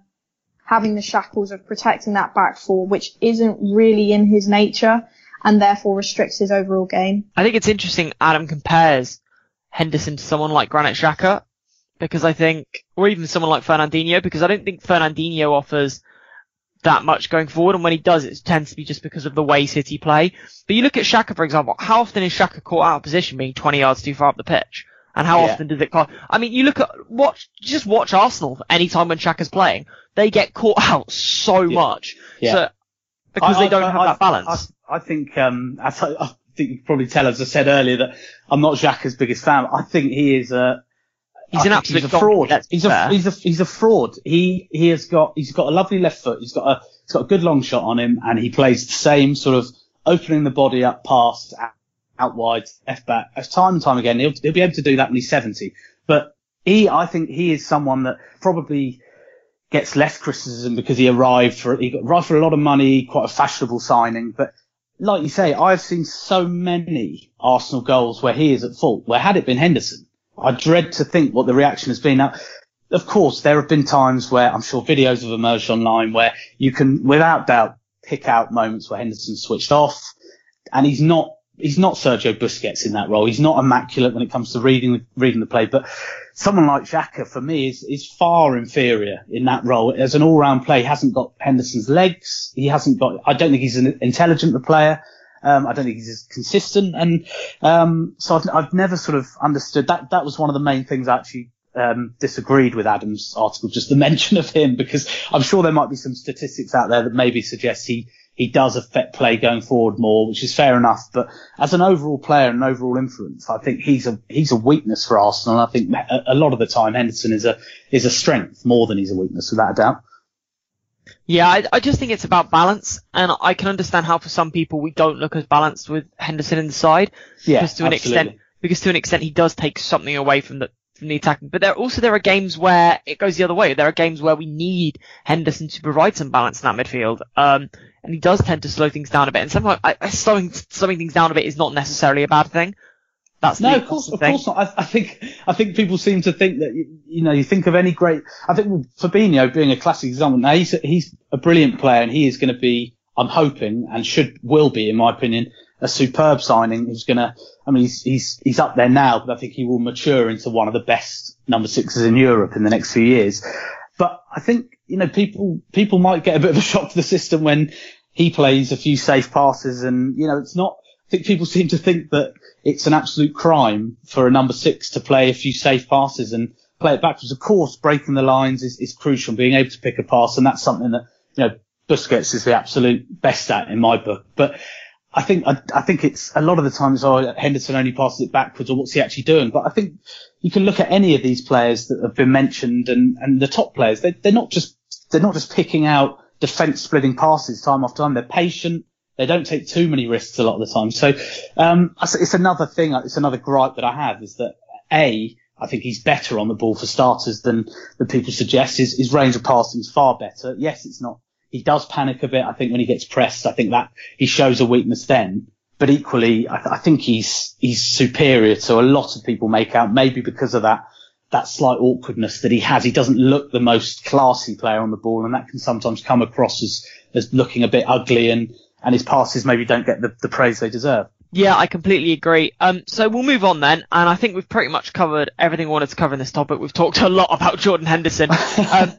having the shackles of protecting that back four, which isn't really in his nature and therefore restricts his overall game. I think it's interesting Adam compares Henderson to someone like Granit Xhaka because I think, or even someone like Fernandinho, because I don't think Fernandinho offers that much going forward, and when he does, it tends to be just because of the way City play. But you look at Xhaka, for example, how often is Xhaka caught out of position being 20 yards too far up the pitch? And how yeah. often does it cost? I mean, you look at, watch, just watch Arsenal anytime when Xhaka's playing. They get caught out so yeah. much. Yeah. So, because I, they don't I, have I, that balance. I think, um, I, I think you probably tell, as I said earlier, that I'm not Xhaka's biggest fan. I think he is a, He's an absolute he's a fraud. He's a, he's a he's a fraud. He he has got he's got a lovely left foot. He's got a he's got a good long shot on him, and he plays the same sort of opening the body up past out, out wide f back as time and time again. He'll he'll be able to do that when he's 70. But he I think he is someone that probably gets less criticism because he arrived for he arrived for a lot of money, quite a fashionable signing, but like you say, I've seen so many Arsenal goals where he is at fault. Where had it been Henderson, I dread to think what the reaction has been. Now, of course, there have been times where I'm sure videos have emerged online where you can, without doubt, pick out moments where Henderson switched off, and he's not he's not Sergio Busquets in that role. He's not immaculate when it comes to reading reading the play, but someone like Xhaka for me is is far inferior in that role. As an all round play, he hasn't got Henderson's legs. He hasn't got. I don't think he's an intelligent player. Um, I don't think he's as consistent, and um, so I've, I've never sort of understood that. That was one of the main things I actually um, disagreed with Adam's article, just the mention of him, because I'm sure there might be some statistics out there that maybe suggest he he does affect play going forward more, which is fair enough. But as an overall player and an overall influence, I think he's a he's a weakness for Arsenal. And I think a, a, lot of the time Henderson is a is a strength more than he's a weakness, without a doubt. Yeah, I, I just think it's about balance, and I can understand how for some people we don't look as balanced with Henderson in the side. Yeah, because to an absolutely. extent, because to an extent he does take something away from the from the attacking. But there also there are games where it goes the other way. There are games where we need Henderson to provide some balance in that midfield. Um, and he does tend to slow things down a bit. And sometimes I, slowing slowing things down a bit is not necessarily a bad thing. That's no, of course, of course not. I, I, think I think people seem to think that you, you, know you think of any great. I think Fabinho being a classic example. Now he's a, he's a brilliant player and he is going to be I'm hoping and should will be, in my opinion, a superb signing. He's gonna, I mean, he's he's he's up there now, but I think he will mature into one of the best number sixes in Europe in the next few years. But I think you know people people might get a bit of a shock to the system when he plays a few safe passes, and you know it's not. I think people seem to think that it's an absolute crime for a number six to play a few safe passes and play it backwards. Of course, breaking the lines is, is crucial, being able to pick a pass, and that's something that you know Busquets is the absolute best at in my book. But I think I, I, think it's a lot of the times oh Henderson only passes it backwards or what's he actually doing? But I think you can look at any of these players that have been mentioned and, and the top players. They, they're not just they're not just picking out defence splitting passes time after time. They're patient. They don't take too many risks a lot of the time. So um, it's another thing. It's another gripe that I have is that a I think he's better on the ball for starters than than people suggest. His, his range of passing is far better. Yes, it's not he does panic a bit. I think when he gets pressed, I think that he shows a weakness then. But equally, I, th- I think he's he's superior to a lot of people make out. Maybe because of that that slight awkwardness that he has. He doesn't look the most classy player on the ball, and that can sometimes come across as as looking a bit ugly, and and his passes maybe don't get the, the praise they deserve. Yeah, I completely agree. Um, so we'll move on then, and I think we've pretty much covered everything we wanted to cover in this topic. We've talked a lot about Jordan Henderson. Um,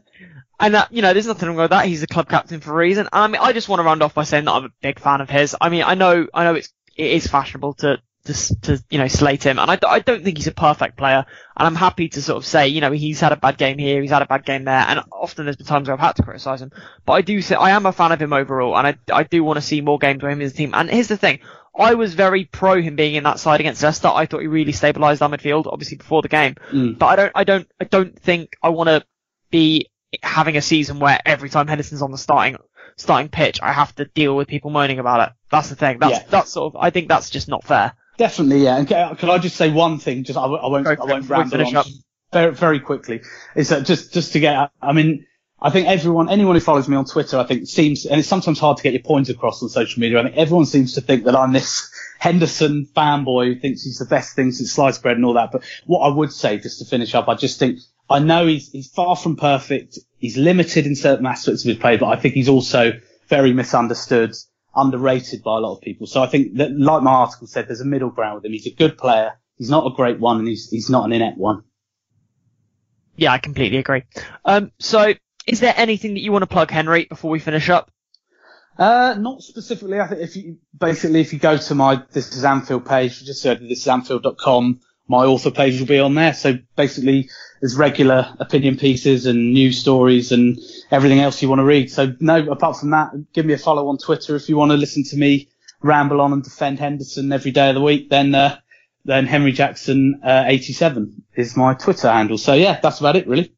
and that, you know, there's nothing wrong with that. He's the club captain for a reason. And I mean, I just want to round off by saying that I'm a big fan of his. I mean, I know, I know it's, it is fashionable to, to, to, you know, slate him. And I, I don't think he's a perfect player. And I'm happy to sort of say, you know, he's had a bad game here, he's had a bad game there. And often there's been times where I've had to criticize him. But I do say, I am a fan of him overall. And I, I do want to see more games with him as a team. And here's the thing. I was very pro him being in that side against Leicester. I thought he really stabilised our midfield, obviously before the game. Mm. But I don't, I don't, I don't think I want to be having a season where every time Henderson's on the starting starting pitch, I have to deal with people moaning about it. That's the thing. That's yeah. that's sort of. I think that's just not fair. Definitely, yeah. And can, can I just say one thing? Just I, I won't. I won't ramble on. Up. Very, very quickly. Is that just just to get? I mean, I think everyone, anyone who follows me on Twitter, I think seems, and it's sometimes hard to get your points across on social media. I think everyone seems to think that I'm this Henderson fanboy who thinks he's the best thing since sliced bread and all that. But what I would say, just to finish up, I just think I know he's he's far from perfect. He's limited in certain aspects of his play, but I think he's also very misunderstood, underrated by a lot of people. So I think that, like my article said, there's a middle ground with him. He's a good player. He's not a great one, and he's he's not an inept one. Yeah, I completely agree. Um, so is there anything that you want to plug, Henry, before we finish up? Uh, not specifically. I think if you basically if you go to my This Is Anfield page, just go to thisisanfield.com my author page will be on there. So basically, there's regular opinion pieces and news stories and everything else you want to read. So no, apart from that, give me a follow on Twitter if you want to listen to me ramble on and defend Henderson every day of the week. Then uh, then Henry Jackson uh, 87 is my Twitter handle. So yeah, that's about it really.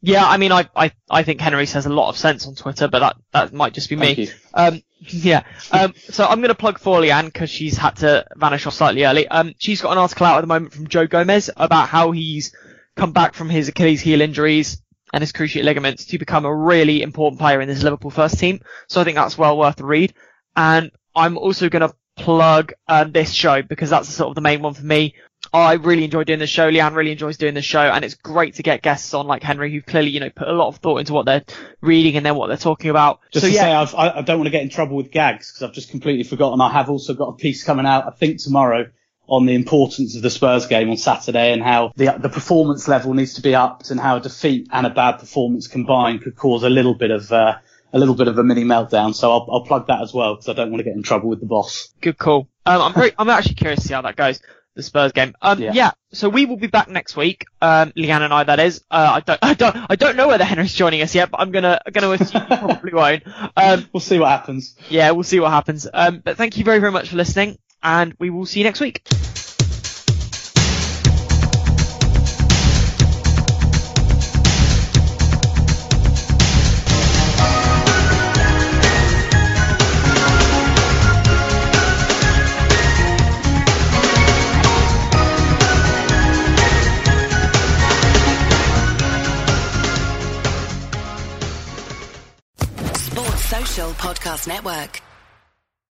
Yeah, I mean, I, I, I think Henry says a lot of sense on Twitter, but that, that might just be me. Um, yeah. Um, so I'm going to plug for Leanne because she's had to vanish off slightly early. Um, she's got an article out at the moment from Joe Gomez about how he's come back from his Achilles heel injuries and his cruciate ligaments to become a really important player in this Liverpool first team. So I think that's well worth a read. And I'm also going to plug um, this show because that's sort of the main one for me. I really enjoy doing the show. Leanne really enjoys doing the show, and it's great to get guests on like Henry, who clearly you know put a lot of thought into what they're reading and then what they're talking about. Just so, to yeah. say, I've, I, I don't want to get in trouble with gags because I've just completely forgotten. I have also got a piece coming out, I think tomorrow, on the importance of the Spurs game on Saturday and how the the performance level needs to be upped and how a defeat and a bad performance combined could cause a little bit of uh, a little bit of a mini meltdown. So I'll, I'll plug that as well because I don't want to get in trouble with the boss. Good call. Um, I'm very, I'm actually curious to see how that goes the Spurs game. Um, yeah. yeah. So we will be back next week. Um, Leanne and I, that is. Uh, I don't, I don't, I don't know whether Henry's joining us yet, but I'm gonna, gonna assume he probably won't. Um, we'll see what happens. Yeah, we'll see what happens. Um, but thank you very, very much for listening, and we will see you next week. Podcast Network.